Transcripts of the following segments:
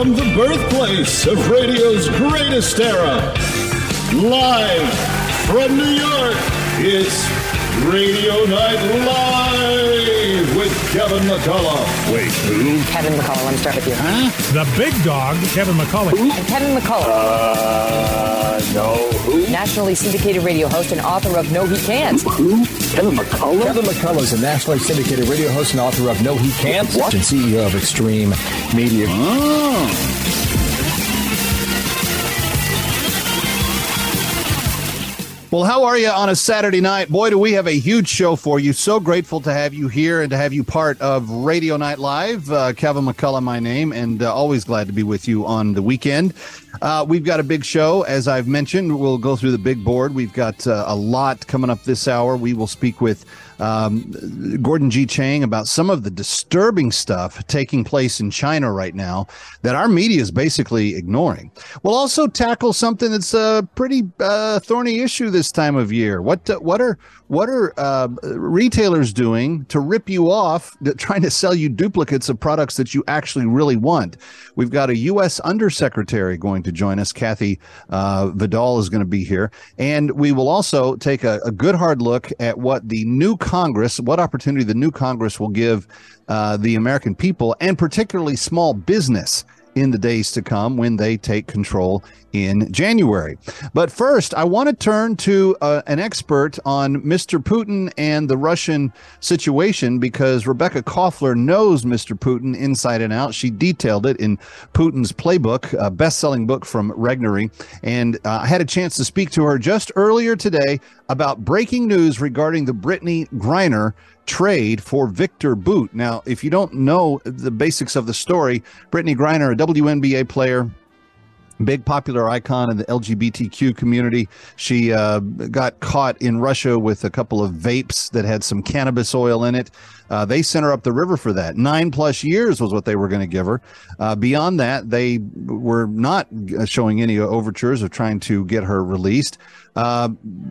from the birthplace of radio's greatest era, live from New York, it's Radio Night Live Kevin McCullough. Wait, who? Kevin McCullough. Let me start with you. Huh? The big dog, Kevin McCullough. And Kevin McCullough. Uh, no. Who? Nationally syndicated radio host and author of No He Can't. Who? Kevin McCullough? Kevin McCullough is a nationally syndicated radio host and author of No He Can't. What? And CEO of Extreme Media. Oh. Well, how are you on a Saturday night? Boy, do we have a huge show for you. So grateful to have you here and to have you part of Radio Night Live. Uh, Kevin McCullough, my name, and uh, always glad to be with you on the weekend. Uh, we've got a big show, as I've mentioned. We'll go through the big board. We've got uh, a lot coming up this hour. We will speak with um, Gordon G. Chang about some of the disturbing stuff taking place in China right now that our media is basically ignoring. We'll also tackle something that's a pretty uh, thorny issue this time of year. What uh, what are what are uh, retailers doing to rip you off, trying to sell you duplicates of products that you actually really want? We've got a U.S. Undersecretary going to join us. Kathi uh, Vidal is going to be here, and we will also take a, a good hard look at what the new Congress, what opportunity the new Congress will give uh, the American people, and particularly small business in the days to come when they take control in January. But first, I want to turn to uh, an expert on Mr. Putin and the Russian situation because Rebecca Koffler knows Mr. Putin inside and out. She detailed it in Putin's playbook, a best-selling book from Regnery, and uh, I had a chance to speak to her just earlier today about breaking news regarding the Brittany Griner trade for Victor Bout. Now, if you don't know the basics of the story, Brittany Griner, a WNBA player, big popular icon in the LGBTQ community. She uh, got caught in Russia with a couple of vapes that had some cannabis oil in it. Uh, they sent her up the river for that. Nine plus years was what they were going to give her. Uh, beyond that, they were not showing any overtures of trying to get her released. Uh,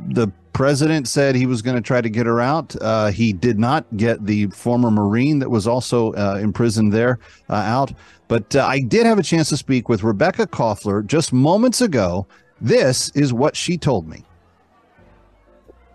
the president said he was going to try to get her out. Uh, he did not get the former Marine that was also uh, imprisoned there uh, out. But uh, I did have a chance to speak with Rebecca Koffler just moments ago. This is what she told me.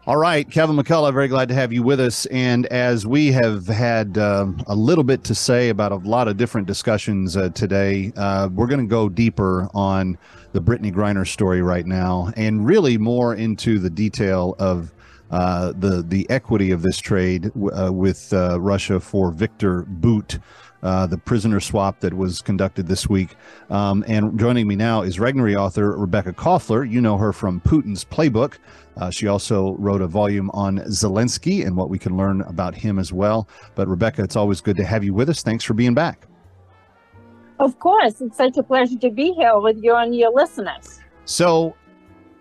All right, Kevin McCullough, very glad to have you with us. And as we have had um, a little bit to say about a lot of different discussions uh, today, uh, we're going to go deeper on the Brittany Griner story right now, and really more into the detail of uh, the the equity of this trade uh, with uh, Russia for Victor Bout. Uh, the prisoner swap that was conducted this week. Um, and joining me now is Regnery author Rebecca Koffler. You know her from Putin's Playbook. Uh, she also wrote a volume on Zelensky and what we can learn about him as well. But Rebecca, it's always good to have you with us. Thanks for being back. Of course, it's such a pleasure to be here with you and your listeners. So,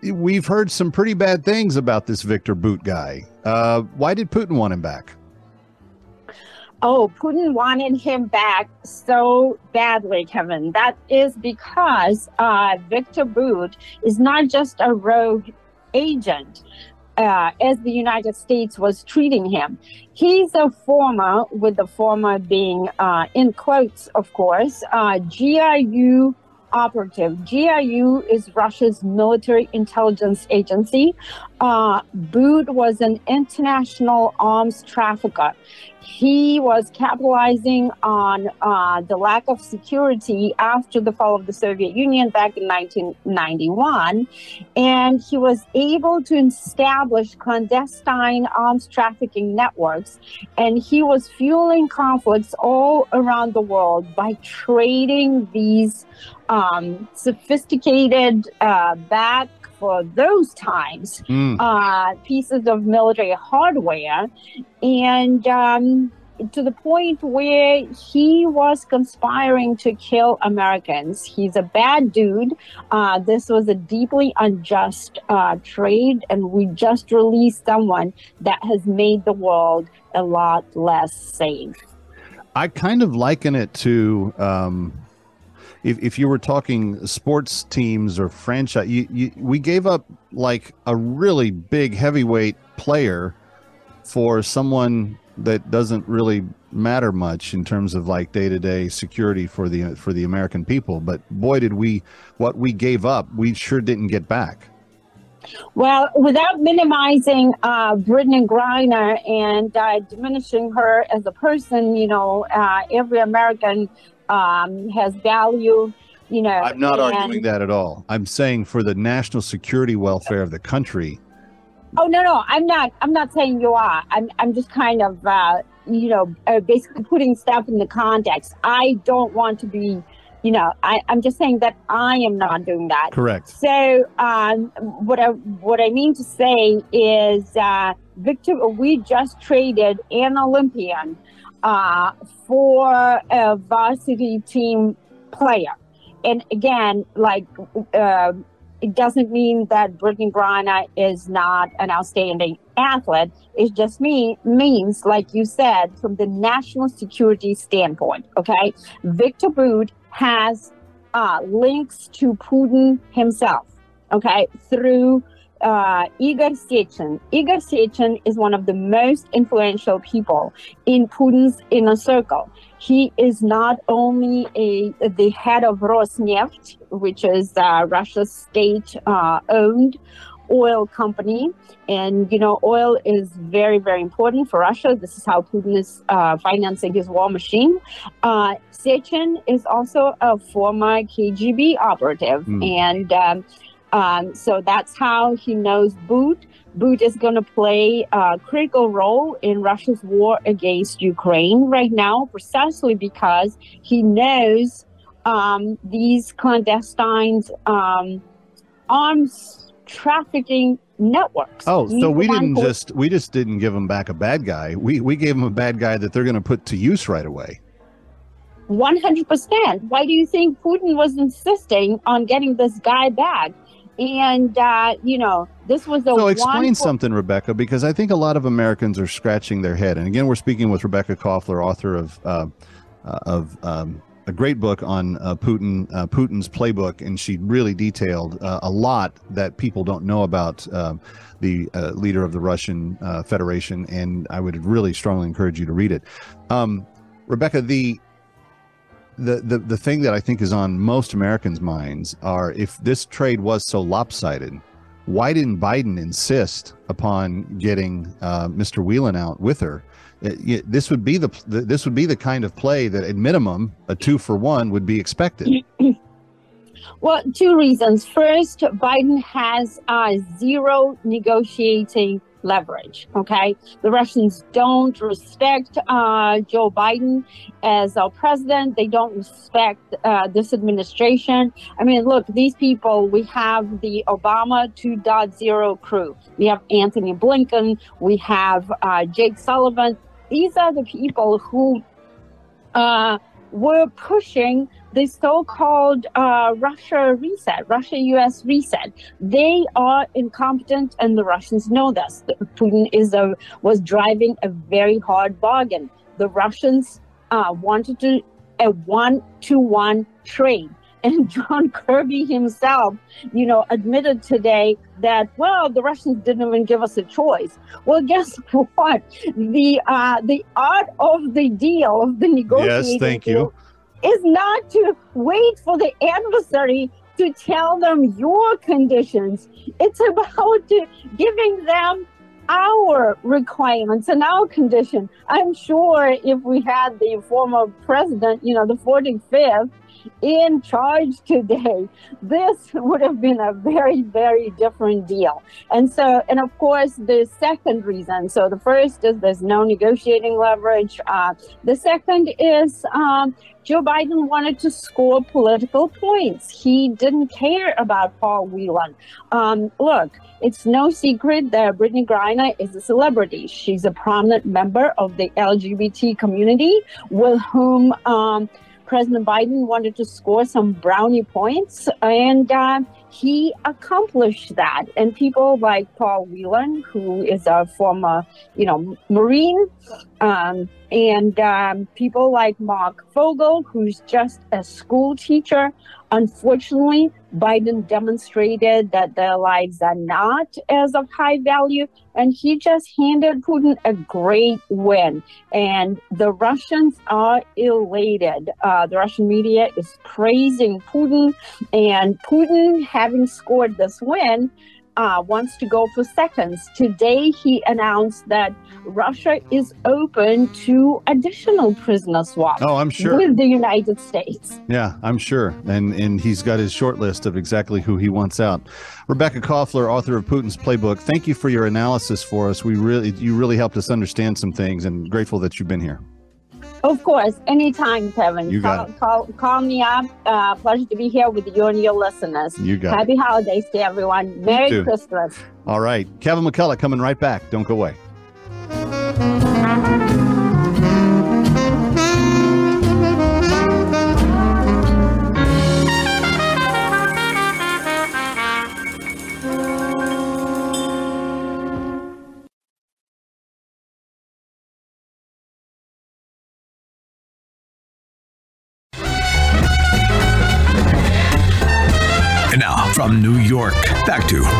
we've heard some pretty bad things about this Victor Bout guy. Uh, why did Putin want him back? Oh, Putin wanted him back so badly, Kevin. That is because uh, Victor Bout is not just a rogue agent. Uh, as the United States was treating him. He's a former, with the former being uh, in quotes, of course, uh, GRU operative. GRU is Russia's military intelligence agency. Uh, Bout was an international arms trafficker. He was capitalizing on uh, the lack of security after the fall of the Soviet Union back in 1991. And he was able to establish clandestine arms trafficking networks. And he was fueling conflicts all around the world by trading these um, sophisticated uh, back for those times Mm. uh, pieces of military hardware, and um, to the point where he was conspiring to kill Americans. He's a bad dude. Uh, this was a deeply unjust uh, trade, and we just released someone that has made the world a lot less safe. I kind of liken it to um, if, if you were talking sports teams or franchise, you, you, we gave up like a really big heavyweight player for someone that doesn't really matter much in terms of like day to day security for the for the American people. But boy, did we what we gave up, we sure didn't get back. Well, without minimizing uh, Brittany Griner and uh, diminishing her as a person, you know, uh, every American um, has value. You know, I'm not and- arguing that at all. I'm saying for the national security welfare of the country, Oh no, no, I'm not. I'm not saying you are. I'm. I'm just kind of, uh, you know, uh, basically putting stuff in the context. I don't want to be, you know, I, I'm just saying that I am not doing that. correct. So, um, what I what I mean to say is, uh, Victor, we just traded an Olympian uh, for a varsity team player, and again, like. Uh, it doesn't mean that Brittany Griner is not an outstanding athlete. It just mean, means, like you said, from the national security standpoint, okay? Victor Bout has uh, links to Putin himself, okay, through uh, Igor Sechin. Igor Sechin is one of the most influential people in Putin's inner circle. He is not only a the head of Rosneft, which is uh, Russia's state-owned oil company, and you know oil is very very important for Russia. This is how Putin is uh, financing his war machine. Uh, Sechin is also a former KGB operative, Hmm. and um, um, so that's how he knows Bout. Bout is going to play a critical role in Russia's war against Ukraine right now, precisely because he knows um, these clandestine um, arms trafficking networks. Oh, so we didn't just we just didn't give them back a bad guy. We we gave them a bad guy that they're going to put to use right away. 100%. Why do you think Putin was insisting on getting this guy back? And, uh, you know, this was a So explain something, Rebecca, because I think a lot of Americans are scratching their head. And again, we're speaking with Rebecca Koffler, author of uh, uh, of um, a great book on uh, Putin, uh, Putin's playbook, and she really detailed uh, a lot that people don't know about um, the uh, leader of the Russian uh, Federation. And I would really strongly encourage you to read it. Um, Rebecca, the the, the the thing that I think is on most Americans' minds are if this trade was so lopsided, why didn't Biden insist upon getting uh, Mr. Whelan out with her? It- it- this would be the this would be the kind of play that, at minimum, a two for one would be expected. Well, two reasons. First, Biden has uh, zero negotiating leverage. Okay, the Russians don't respect uh, Joe Biden as our president. They don't respect uh, this administration. I mean, look, these people. We have the Obama 2.0 crew. We have Antony Blinken. We have uh, Jake Sullivan. These are the people who uh, were pushing the so-called uh, Russia reset, Russia-U.S. reset. They are incompetent, and the Russians know this. Putin is a was driving a very hard bargain. The Russians uh, wanted to a one-to-one trade. And John Kirby himself, you know, admitted today that well, the Russians didn't even give us a choice. Well, guess what? The uh, the art of the deal, of the negotiation. yes, thank you. is not to wait for the adversary to tell them your conditions. It's about to giving them our requirements and our condition. I'm sure if we had the former president, you know, the 45th, in charge today, this would have been a very, very different deal. And so, and of course, the second reason so the first is there's no negotiating leverage. Uh, the second is um, Joe Biden wanted to score political points. He didn't care about Paul Whelan. Um, look, it's no secret that Brittany Griner is a celebrity. She's a prominent member of the LGBT community with whom um, President Biden wanted to score some brownie points, and uh, he accomplished that. And people like Paul Whelan, who is a former, you know, Marine, um, and um, people like Marc Fogel, who's just a school teacher. Unfortunately, Biden demonstrated that their lives are not as of high value, and he just handed Putin a great win. And the Russians are elated. Uh, the Russian media is praising Putin, and Putin, having scored this win, uh, wants to go for seconds. Today, he announced that Russia is open to additional prisoner swaps. Oh, I'm sure. With the United States. Yeah, I'm sure. And and he's got his short list of exactly who he wants out. Rebecca Koffler, author of Putin's Playbook, thank you for your analysis for us. We really you really helped us understand some things and grateful that you've been here. Of course, anytime, Kevin. You call, got it. Call, call me up. Uh, pleasure to be here with you and your listeners. You got it. Happy holidays to everyone. Merry. Christmas. All right. Kevin McCullough coming right back. Don't go away.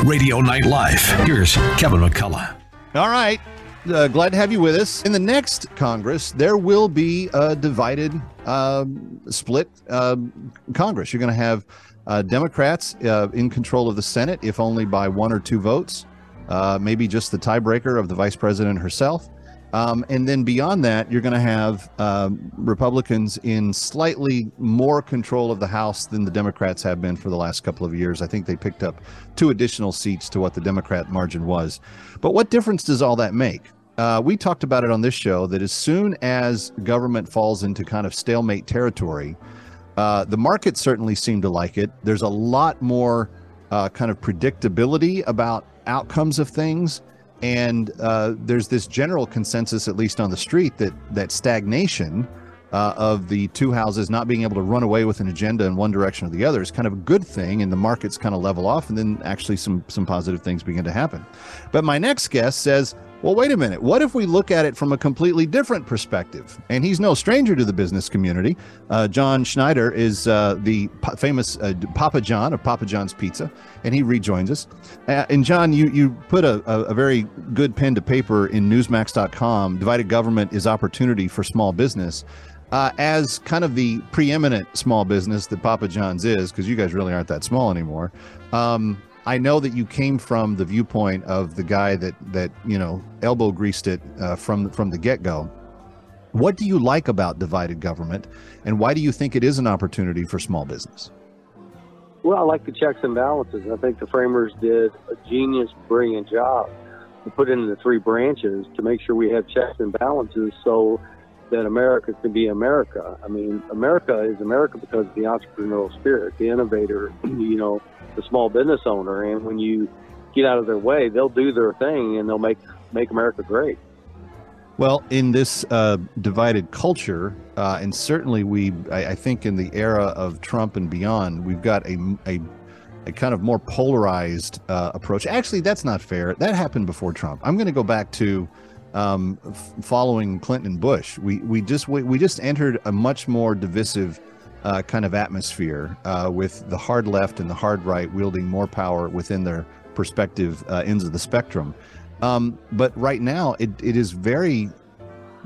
Radio Night Live. Here's Kevin McCullough. All right. Uh, glad to have you with us. In the next Congress, there will be a divided, um, split um, Congress. You're going to have uh, Democrats uh, in control of the Senate, if only by one or two votes, uh, maybe just the tiebreaker of the vice president herself. Um, and then beyond that, you're going to have um, Republicans in slightly more control of the House than the Democrats have been for the last couple of years. I think they picked up two additional seats to what the Democrat margin was. But what difference does all that make? Uh, we talked about it on this show that as soon as government falls into kind of stalemate territory, uh, the market certainly seem to like it. There's a lot more uh, kind of predictability about outcomes of things and uh, there's this general consensus, at least on the street, that that stagnation uh, of the two houses not being able to run away with an agenda in one direction or the other is kind of a good thing, and the markets kind of level off, and then actually some some positive things begin to happen. But my next guest says, well, wait a minute. What if we look at it from a completely different perspective? And he's no stranger to the business community. Uh, John Schnatter is uh, the p- famous uh, Papa John of Papa John's Pizza, and he rejoins us. Uh, and John, you you put a, a, a very good pen to paper in Newsmax.com. Divided government is opportunity for small business. Uh, as kind of the preeminent small business that Papa John's is, because you guys really aren't that small anymore. Um, I know that you came from the viewpoint of the guy that that you know elbow greased it uh, from from the get go. What do you like about divided government, and why do you think it is an opportunity for small business? Well, I like the checks and balances. I think the framers did a genius, brilliant job to put in the three branches to make sure we have checks and balances so that America can be America. I mean, America is America because of the entrepreneurial spirit, the innovator, you know, the small business owner. And when you get out of their way, they'll do their thing and they'll make make America great. Well, in this uh, divided culture, uh, and certainly we, I, I think, in the era of Trump and beyond, we've got a a, a kind of more polarized uh, approach. Actually, that's not fair. That happened before Trump. I'm going to go back to um, f- following Clinton and Bush. We we just we, we just entered a much more divisive. Uh, kind of atmosphere uh, with the hard left and the hard right wielding more power within their perspective uh, ends of the spectrum. Um, but right now, it, it is very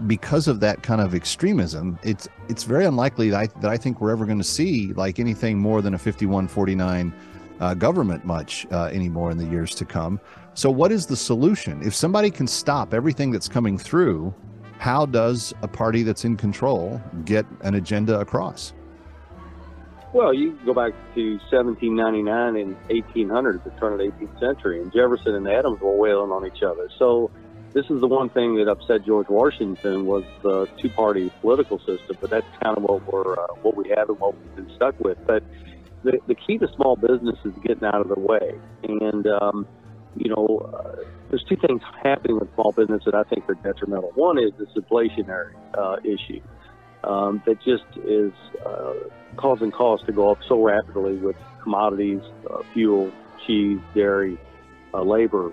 because of that kind of extremism. It's it's very unlikely that I, that I think we're ever going to see like anything more than a 51-49 uh, government much uh, anymore in the years to come. So, what is the solution? If somebody can stop everything that's coming through, how does a party that's in control get an agenda across? Well, you go back to 1799 and 1800, the turn of the 18th century, and Jefferson and Adams were wailing on each other. So, this is the one thing that upset George Washington was the two-party political system. But that's kind of what we're uh, what we have and what we've been stuck with. But the the key to small business is getting out of the way, and um, you know, uh, there's two things happening with small business that I think are detrimental. One is this inflationary uh, issue. Um, that just is uh, causing costs to go up so rapidly with commodities, uh, fuel, cheese, dairy, uh, labor.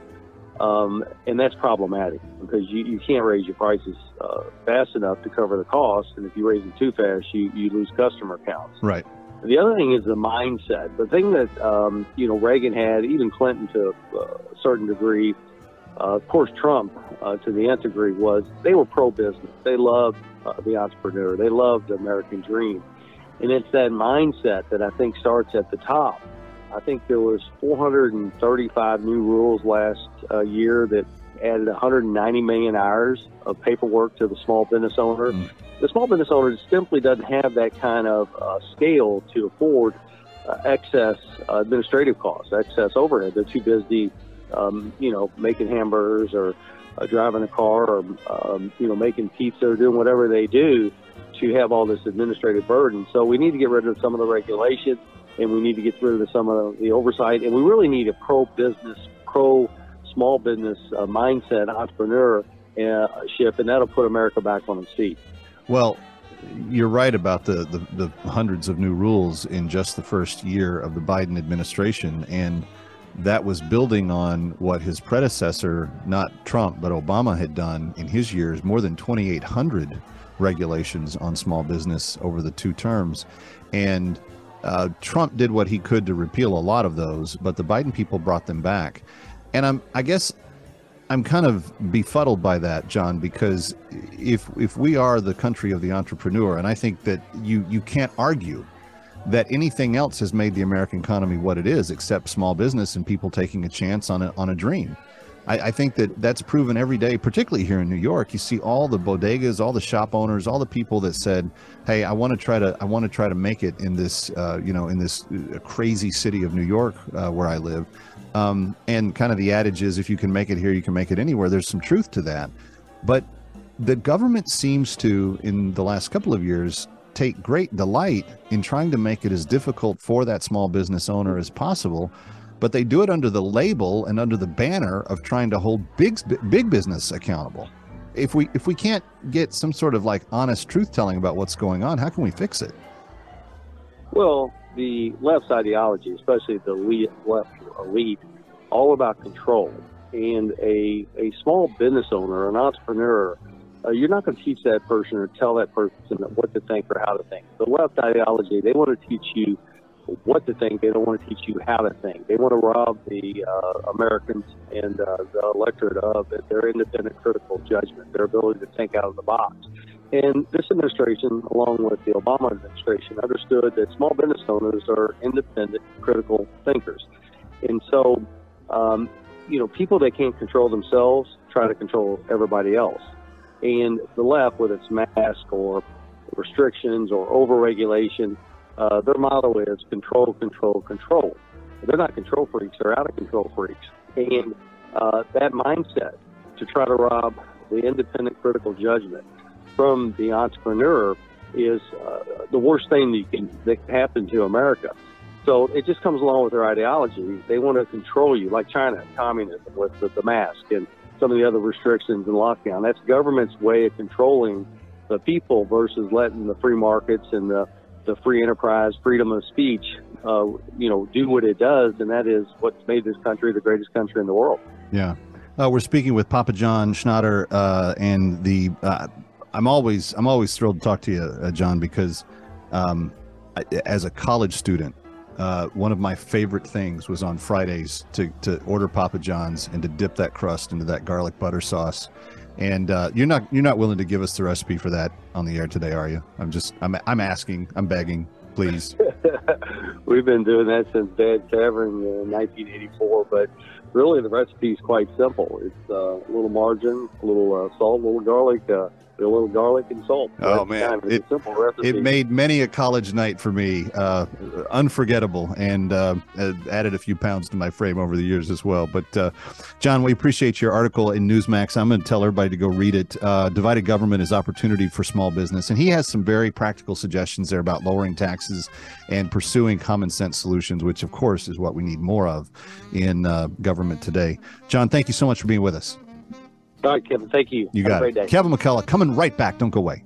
Um, and that's problematic because you, you can't raise your prices uh, fast enough to cover the cost. And if you raise them too fast, you, you lose customer counts. Right. The other thing is the mindset. The thing that um, you know Reagan had, even Clinton to a certain degree, uh, of course Trump uh, to the nth degree, was they were pro-business. They loved uh, the entrepreneur. They loved the American dream, and it's that mindset that I think starts at the top. I think there was 435 new rules last uh, year that added 190 million hours of paperwork to the small business owner. Mm the small business owner simply doesn't have that kind of uh, scale to afford uh, excess uh, administrative costs, excess overhead. They're too busy, um, you know, making hamburgers or uh, driving a car or, um, you know, making pizza or doing whatever they do to have all this administrative burden. So we need to get rid of some of the regulations and we need to get rid of some of the oversight. And we really need a pro business, pro small business uh, mindset, entrepreneurship, and that'll put America back on its feet. Well, you're right about the, the, the, hundreds of new rules in just the first year of the Biden administration. And that was building on what his predecessor, not Trump, but Obama had done in his years, more than 2,800 regulations on small business over the two terms. And uh, Trump did what he could to repeal a lot of those, but the Biden people brought them back. And I'm, I guess I'm kind of befuddled by that, John, because if if we are the country of the entrepreneur, and I think that you you can't argue that anything else has made the American economy what it is, except small business and people taking a chance on a on a dream. I, I think that that's proven every day, particularly here in New York. You see all the bodegas, all the shop owners, all the people that said, "Hey, I want to try to I want to try to make it in this uh, you know in this uh, crazy city of New York uh, where I live." Um, and kind of the adage is if you can make it here, you can make it anywhere. There's some truth to that. But the government seems to, in the last couple of years, take great delight in trying to make it as difficult for that small business owner as possible. But they do it under the label and under the banner of trying to hold big big business accountable. If we if we can't get some sort of like honest truth telling about what's going on, how can we fix it? Well, the left's ideology, especially the left elite, all about control. And a, a small business owner, an entrepreneur, uh, you're not going to teach that person or tell that person what to think or how to think. The left ideology, they want to teach you what to think. They don't want to teach you how to think. They want to rob the uh, Americans and uh, the electorate of their independent critical judgment, their ability to think out of the box. And this administration, along with the Obama administration, understood that small business owners are independent, critical thinkers. And so, um, you know, people that can't control themselves try to control everybody else. And the left, with its mask or restrictions or overregulation, uh, their motto is control, control, control. They're not control freaks; they're out of control freaks. And uh, that mindset to try to rob the independent critical judgment from the entrepreneur is uh, the worst thing that can that can happen to America. So it just comes along with their ideology. They want to control you, like China, communism with the, the mask and some of the other restrictions and lockdown. That's government's way of controlling the people versus letting the free markets and the, the free enterprise, freedom of speech, uh, you know, do what it does, and that is what's made this country the greatest country in the world. Yeah. Uh, we're speaking with Papa John Schnatter uh, and the uh, I'm always I'm always thrilled to talk to you, uh, John, because um, I, as a college student, uh, one of my favorite things was on Fridays to to order Papa John's and to dip that crust into that garlic butter sauce. And uh, you're not you're not willing to give us the recipe for that on the air today, are you? I'm just I'm I'm asking, I'm begging, please. We've been doing that since Bad Tavern in 1984, but really the recipe is quite simple. It's uh, a little margarine, a little uh, salt, a little garlic, a little garlic and salt. Oh man, it, it made many a college night for me uh, unforgettable, and uh, added a few pounds to my frame over the years as well. But uh, John, we appreciate your article in Newsmax. I'm going to tell everybody to go read it. Uh, Divided government is opportunity for small business, and he has some very practical suggestions there about lowering taxes and pursuing common sense solutions, which of course is what we need more of in uh, government today. John, thank you so much for being with us. All right, Kevin. Thank you. You got it. Kevin McCullough coming right back. Don't go away.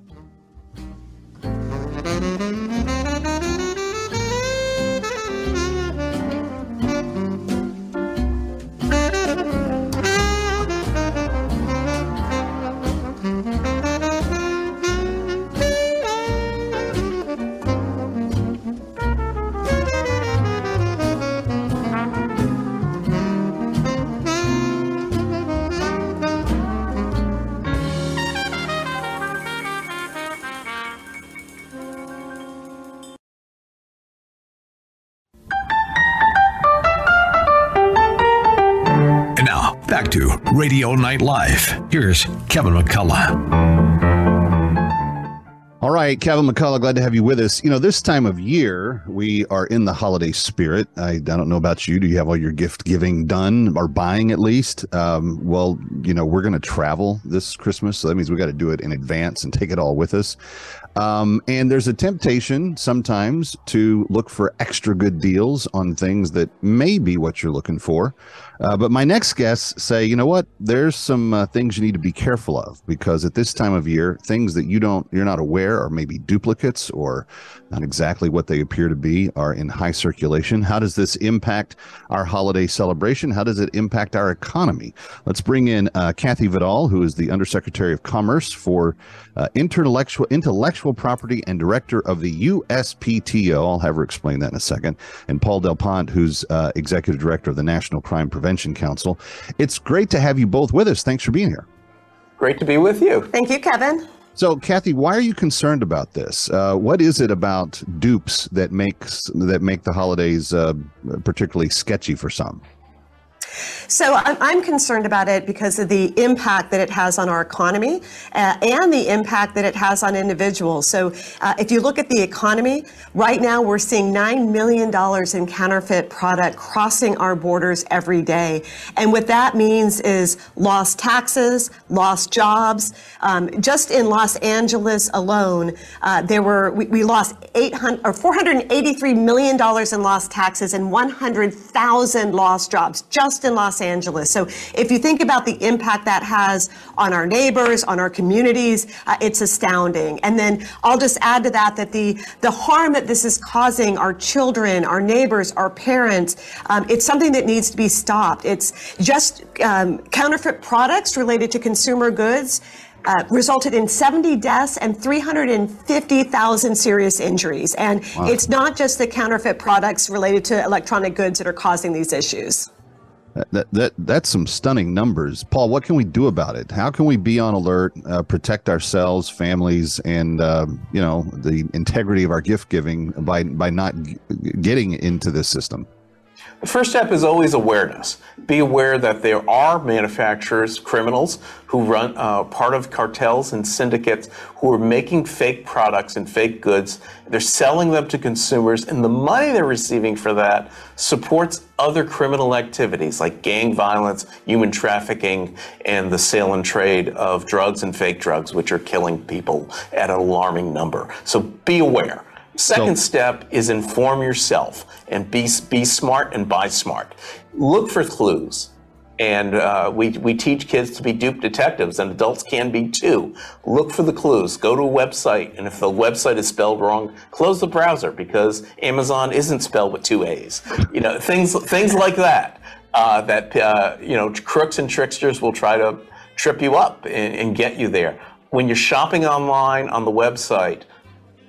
Radio Night Live. Here's Kevin McCullough. All right, Kevin McCullough, glad to have you with us. You know, this time of year, we are in the holiday spirit. I, I don't know about you. Do you have all your gift giving done or buying at least? Um, well, you know, we're going to travel this Christmas. So that means we got to do it in advance and take it all with us. Um, and there's a temptation sometimes to look for extra good deals on things that may be what you're looking for. Uh, but my next guests say, you know what? There's some uh, things you need to be careful of because at this time of year, things that you don't, you're not aware are maybe duplicates or not exactly what they appear to be are in high circulation. How does this impact our holiday celebration? How does it impact our economy? Let's bring in uh, Kathi Vidal, who is the Undersecretary of Commerce for uh, intellectual intellectual property and director of the USPTO. I'll have her explain that in a second. And Paul DelPonte, who's uh, executive director of the National Crime Prevention Council. It's great to have you both with us. Thanks for being here. Great to be with you. Thank you, Kevin. So, Kathi, why are you concerned about this? Uh, what is it about dupes that makes that make the holidays uh, particularly sketchy for some? So I'm concerned about it because of the impact that it has on our economy uh, and the impact that it has on individuals. So uh, if you look at the economy, right now we're seeing $9 million in counterfeit product crossing our borders every day. And what that means is lost taxes, lost jobs. Um, just in Los Angeles alone, uh, there were, we, we lost 800 or $483 million in lost taxes and 100,000 lost jobs just in Los Angeles. So if you think about the impact that has on our neighbors, on our communities, uh, it's astounding. And then I'll just add to that that the, the harm that this is causing our children, our neighbors, our parents, um, it's something that needs to be stopped. It's just um, counterfeit products related to consumer goods. Uh, resulted in 70 deaths and 350,000 serious injuries. And wow. it's not just the counterfeit products related to electronic goods that are causing these issues. That, that that's some stunning numbers, Paul. What can we do about it? How can we be on alert, uh, protect ourselves, families, and uh, you know the integrity of our gift giving by by not g- getting into this system? The first step is always awareness. Be aware that there are manufacturers, criminals, who run uh, part of cartels and syndicates who are making fake products and fake goods. They're selling them to consumers, and the money they're receiving for that supports other criminal activities like gang violence, human trafficking, and the sale and trade of drugs and fake drugs, which are killing people at an alarming number. So be aware. Second so, step is inform yourself and be, be smart and buy smart. Look for clues. And uh, we, we teach kids to be dupe detectives, and adults can be too. Look for the clues. Go to a website, and if the website is spelled wrong, close the browser because Amazon isn't spelled with two A's. You know, things things like that. Uh, that uh, you know, crooks and tricksters will try to trip you up and, and get you there. When you're shopping online on the website,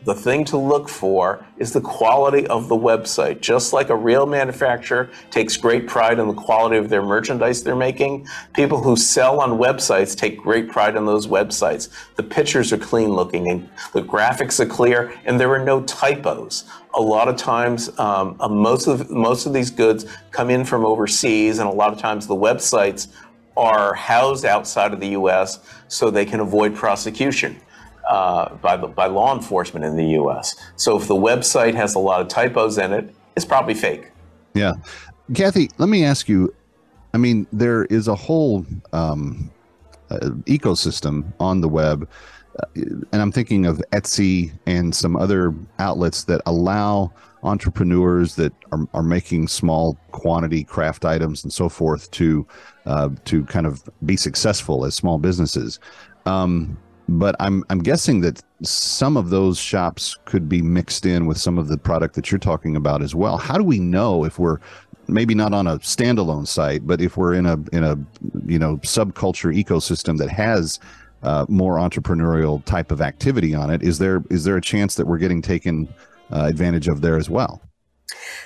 the thing to look for is the quality of the website. Just like a real manufacturer takes great pride in the quality of their merchandise they're making, people who sell on websites take great pride in those websites. The pictures are clean looking and the graphics are clear and there are no typos. A lot of times, um, uh, most of most of these goods come in from overseas, and a lot of times the websites are housed outside of the U.S. so they can avoid prosecution uh, by, by law enforcement in the U.S. So if the website has a lot of typos in it, it's probably fake. Yeah. Kathi, let me ask you I mean, there is a whole um, uh, ecosystem on the web. Uh, and I'm thinking of Etsy and some other outlets that allow entrepreneurs that are, are making small quantity craft items and so forth to uh, to kind of be successful as small businesses. Um, but I'm I'm guessing that some of those shops could be mixed in with some of the product that you're talking about as well. How do we know if we're maybe not on a standalone site, but if we're in a in a you know subculture ecosystem that has uh, more entrepreneurial type of activity on it, is there is there a chance that we're getting taken uh, advantage of there as well?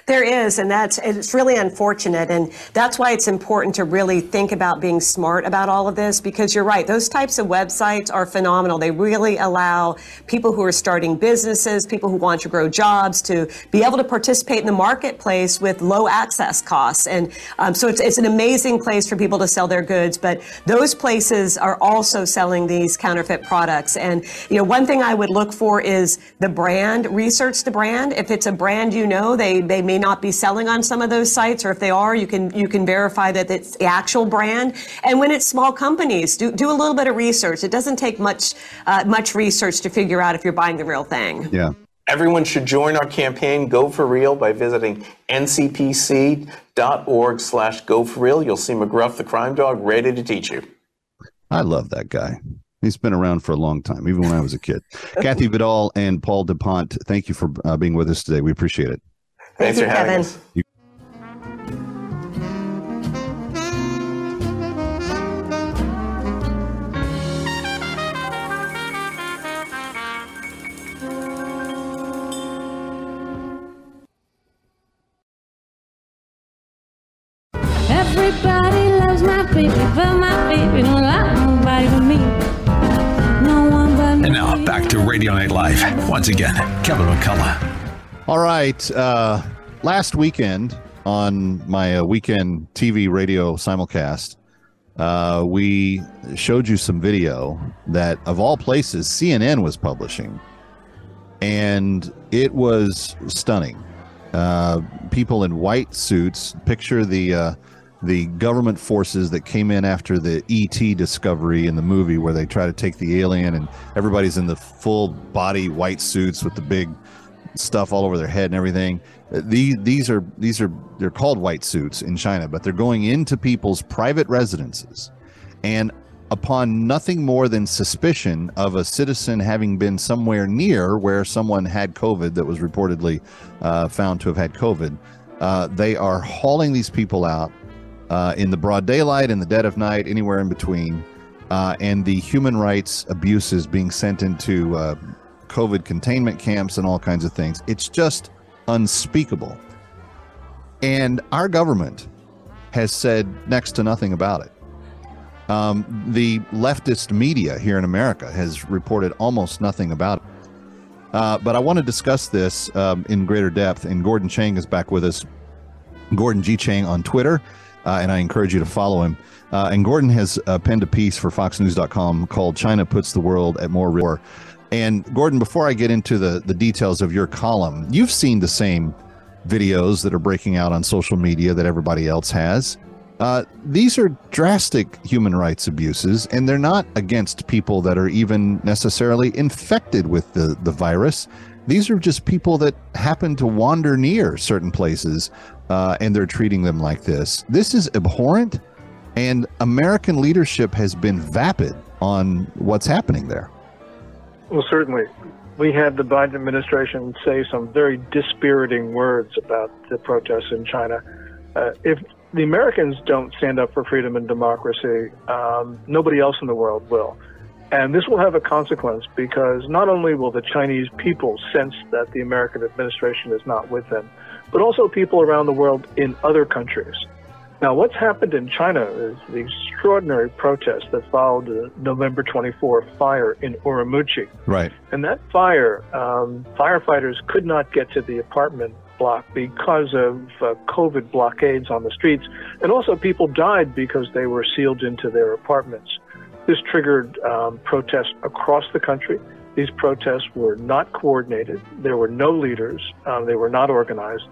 There is, and that's it's really unfortunate, and that's why it's important to really think about being smart about all of this. Because you're right, those types of websites are phenomenal. They really allow people who are starting businesses, people who want to grow jobs, to be able to participate in the marketplace with low access costs. And um, so it's it's an amazing place for people to sell their goods. But those places are also selling these counterfeit products. And you know, one thing I would look for is the brand. Research the brand. If it's a brand you know, they they may not be selling on some of those sites, or if they are, you can you can verify that it's the actual brand. And when it's small companies, do do a little bit of research. It doesn't take much uh, much research to figure out if you're buying the real thing. Yeah. Everyone should join our campaign Go for Real by visiting ncpc.org slash go for real. You'll see McGruff the crime dog ready to teach you. I love that guy. He's been around for a long time, even when I was a kid. Kathi Vidal and Paul DuPont, thank you for uh, being with us today. We appreciate it. Thanks Thank for you, having Kevin. us. Everybody loves my baby, but my baby don't love nobody but me. No one but me. And now back to Radio Night Live. Once again, Kevin McCullough. All right. Uh, last weekend on my uh, weekend TV radio simulcast, uh, we showed you some video that, of all places, CNN was publishing. And it was stunning. Uh, people in white suits. Picture the uh, the government forces that came in after the ET discovery in the movie, where they try to take the alien, and everybody's in the full body white suits with the big stuff all over their head and everything. Uh, These these are these are they're called white suits in China, but they're going into people's private residences, and upon nothing more than suspicion of a citizen having been somewhere near where someone had COVID that was reportedly uh, found to have had COVID, uh, they are hauling these people out uh, in the broad daylight, in the dead of night, anywhere in between, uh, and the human rights abuses being sent into uh, COVID containment camps and all kinds of things. It's just unspeakable. And our government has said next to nothing about it. Um, the leftist media here in America has reported almost nothing about it. Uh, but I want to discuss this um, in greater depth, and Gordon Chang is back with us. Gordon G. Chang on Twitter, uh, and I encourage you to follow him. Uh, and Gordon has uh, penned a piece for FoxNews.com called "China Puts the World at More War." And Gordon, before I get into the the details of your column, you've seen the same videos that are breaking out on social media that everybody else has. Uh, these are drastic human rights abuses, and they're not against people that are even necessarily infected with the, the virus. These are just people that happen to wander near certain places, uh, and they're treating them like this. This is abhorrent, and American leadership has been vapid on what's happening there. Well, certainly. We had the Biden administration say some very dispiriting words about the protests in China. Uh, if the Americans don't stand up for freedom and democracy, um, nobody else in the world will. And this will have a consequence because not only will the Chinese people sense that the American administration is not with them, but also people around the world in other countries. Now, what's happened in China is the extraordinary protest that followed the November 24 fire in Urumqi. Right. And that fire, um, firefighters could not get to the apartment block because of uh, COVID blockades on the streets. And also, people died because they were sealed into their apartments. This triggered um, protests across the country. These protests were not coordinated. There were no leaders. Um, they were not organized.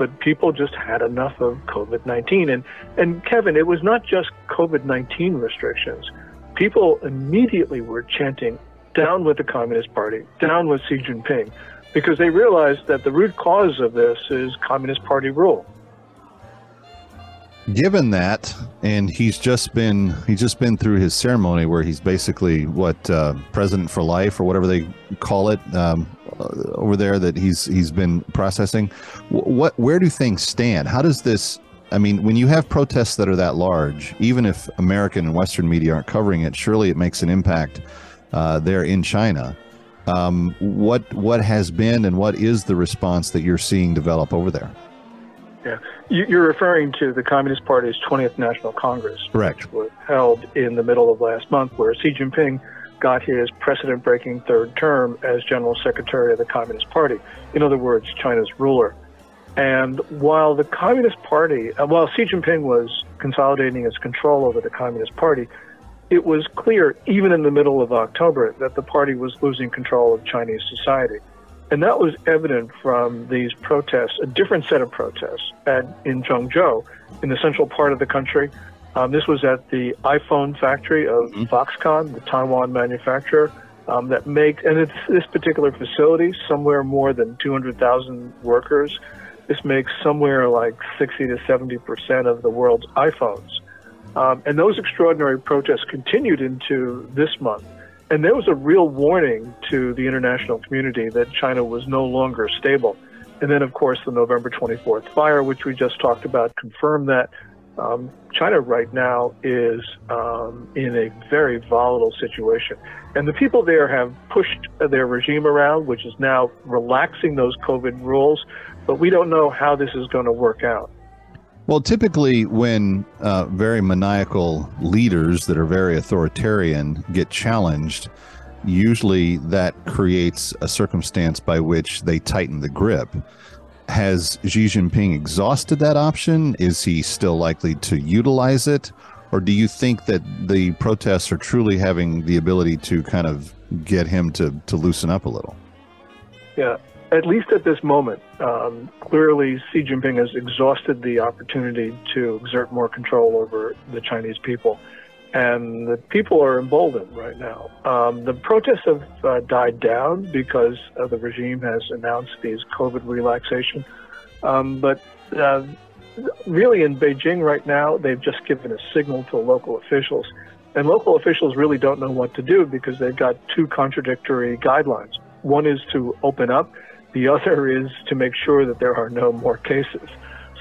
But people just had enough of COVID 19. And, and Kevin, it was not just COVID 19 restrictions. People immediately were chanting, down with the Communist Party, down with Xi Jinping, because they realized that the root cause of this is Communist Party rule. Given that and he's just been he's just been through his ceremony where he's basically what uh, president for life or whatever they call it um, uh, over there that he's he's been processing. What where do things stand? How does this i mean when you have protests that are that large even if american and western media aren't covering it surely it makes an impact uh, there in china. Um, what what has been and what is the response that you're seeing develop over there? Yeah, you, you're referring to the Communist Party's 20th National Congress, Correct. which was held in the middle of last month, where Xi Jinping got his precedent-breaking third term as General Secretary of the Communist Party. In other words, China's ruler. And while the Communist Party, uh, while Xi Jinping was consolidating its control over the Communist Party, it was clear, even in the middle of October, that the party was losing control of Chinese society. And that was evident from these protests, a different set of protests at, in Zhengzhou, in the central part of the country. Um, this was at the iPhone factory of Foxconn, the Taiwan manufacturer, um, that makes, and it's this particular facility, somewhere more than 200,000 workers. This makes somewhere like 60 to 70 percent of the world's iPhones. Um, and those extraordinary protests continued into this month. And there was a real warning to the international community that China was no longer stable. And then, of course, the November 24th fire, which we just talked about, confirmed that um, China right now is um, in a very volatile situation. And the people there have pushed their regime around, which is now relaxing those COVID rules. But we don't know how this is going to work out. Well, typically, when uh, very maniacal leaders that are very authoritarian get challenged, usually that creates a circumstance by which they tighten the grip. Has Xi Jinping exhausted that option? Is he still likely to utilize it? Or do you think that the protests are truly having the ability to kind of get him to, to loosen up a little? Yeah, at least at this moment, um, clearly Xi Jinping has exhausted the opportunity to exert more control over the Chinese people. And the people are emboldened right now. Um, the protests have uh, died down because uh, the regime has announced these COVID relaxation. Um, but uh, really, in Beijing right now, they've just given a signal to local officials. And local officials really don't know what to do because they've got two contradictory guidelines. One is to open up, the other is to make sure that there are no more cases.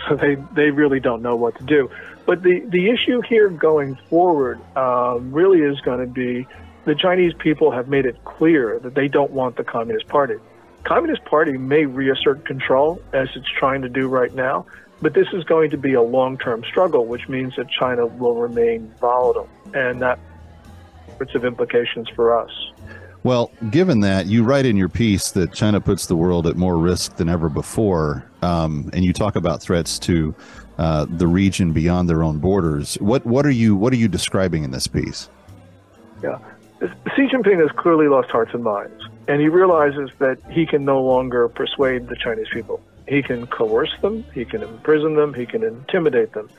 So they, they really don't know what to do. But the, the issue here going forward um, really is going to be the Chinese people have made it clear that they don't want the Communist Party. Communist Party may reassert control as it's trying to do right now, but this is going to be a long-term struggle, which means that China will remain volatile, and that sorts of implications for us. Well, given that you write in your piece that China puts the world at more risk than ever before, um, and you talk about threats to uh, the region beyond their own borders, what what are you what are you describing in this piece? Yeah, Xi Jinping has clearly lost hearts and minds, and he realizes that he can no longer persuade the Chinese people. He can coerce them, he can imprison them, he can intimidate them.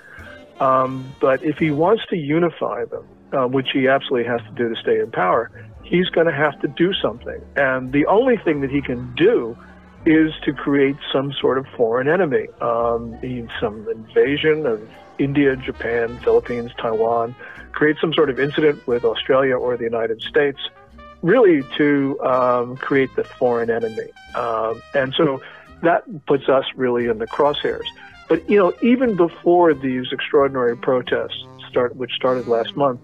Um, but if he wants to unify them, uh, which he absolutely has to do to stay in power, he's going to have to do something. And the only thing that he can do is to create some sort of foreign enemy, um, some invasion of India, Japan, Philippines, Taiwan, create some sort of incident with Australia or the United States, really to um, create the foreign enemy. Um, and so that puts us really in the crosshairs. But you know, even before these extraordinary protests start, which started last month,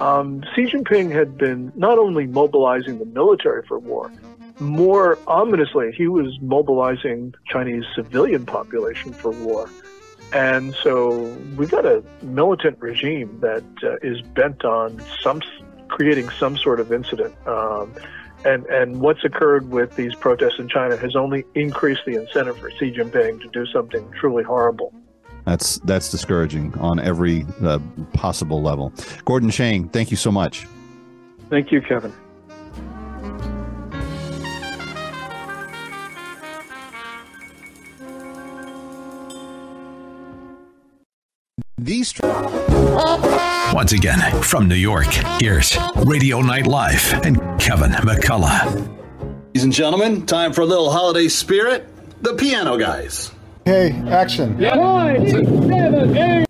um, Xi Jinping had been not only mobilizing the military for war, more ominously, he was mobilizing Chinese civilian population for war. And so we've got a militant regime that uh, is bent on some creating some sort of incident. Um, and, and what's occurred with these protests in China has only increased the incentive for Xi Jinping to do something truly horrible. That's that's discouraging on every uh, possible level. Gordon Chang, thank you so much. Thank you, Kevin. These. Once again, from New York, here's Radio Night Live and Kevin McCullough. Ladies and gentlemen, time for a little holiday spirit. The Piano Guys. Hey, action. Yeah. Nine, seven, eight.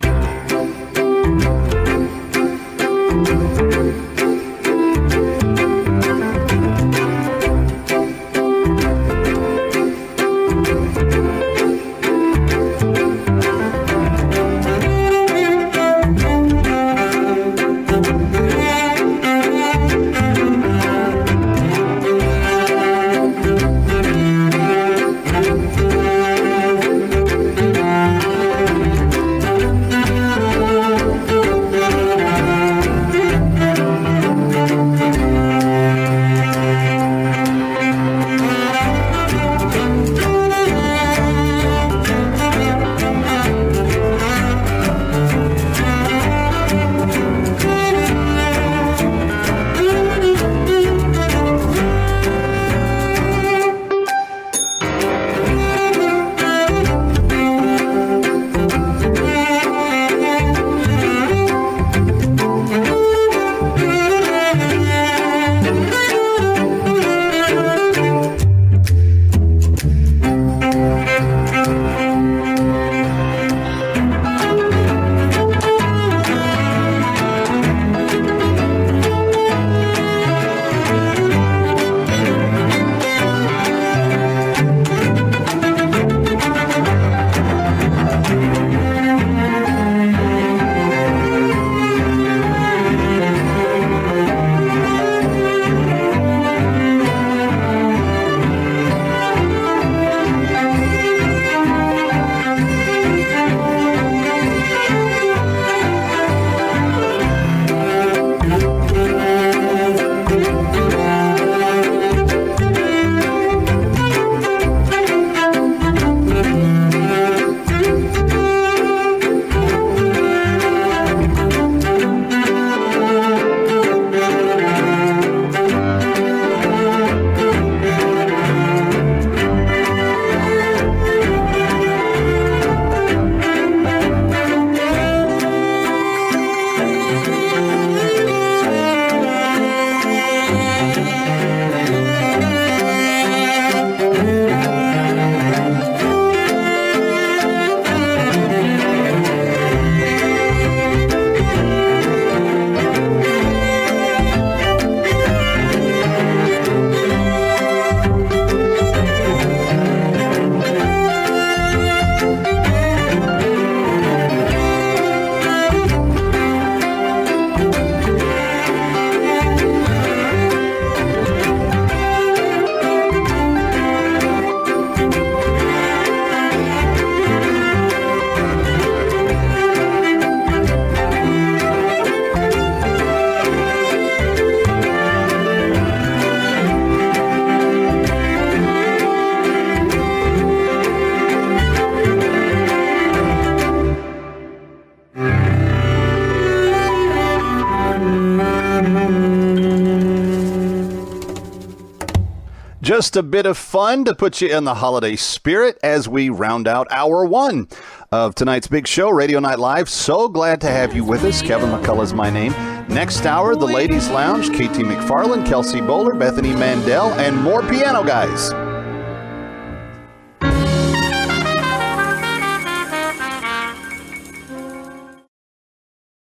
Just a bit of fun to put you in the holiday spirit as we round out hour one of tonight's big show, Radio Night Live. So glad to have you with us. Kevin McCullough is my name. Next hour, the Ladies Lounge, KT McFarland, Kelsey Bolar, Bethany Mandel, and more piano guys.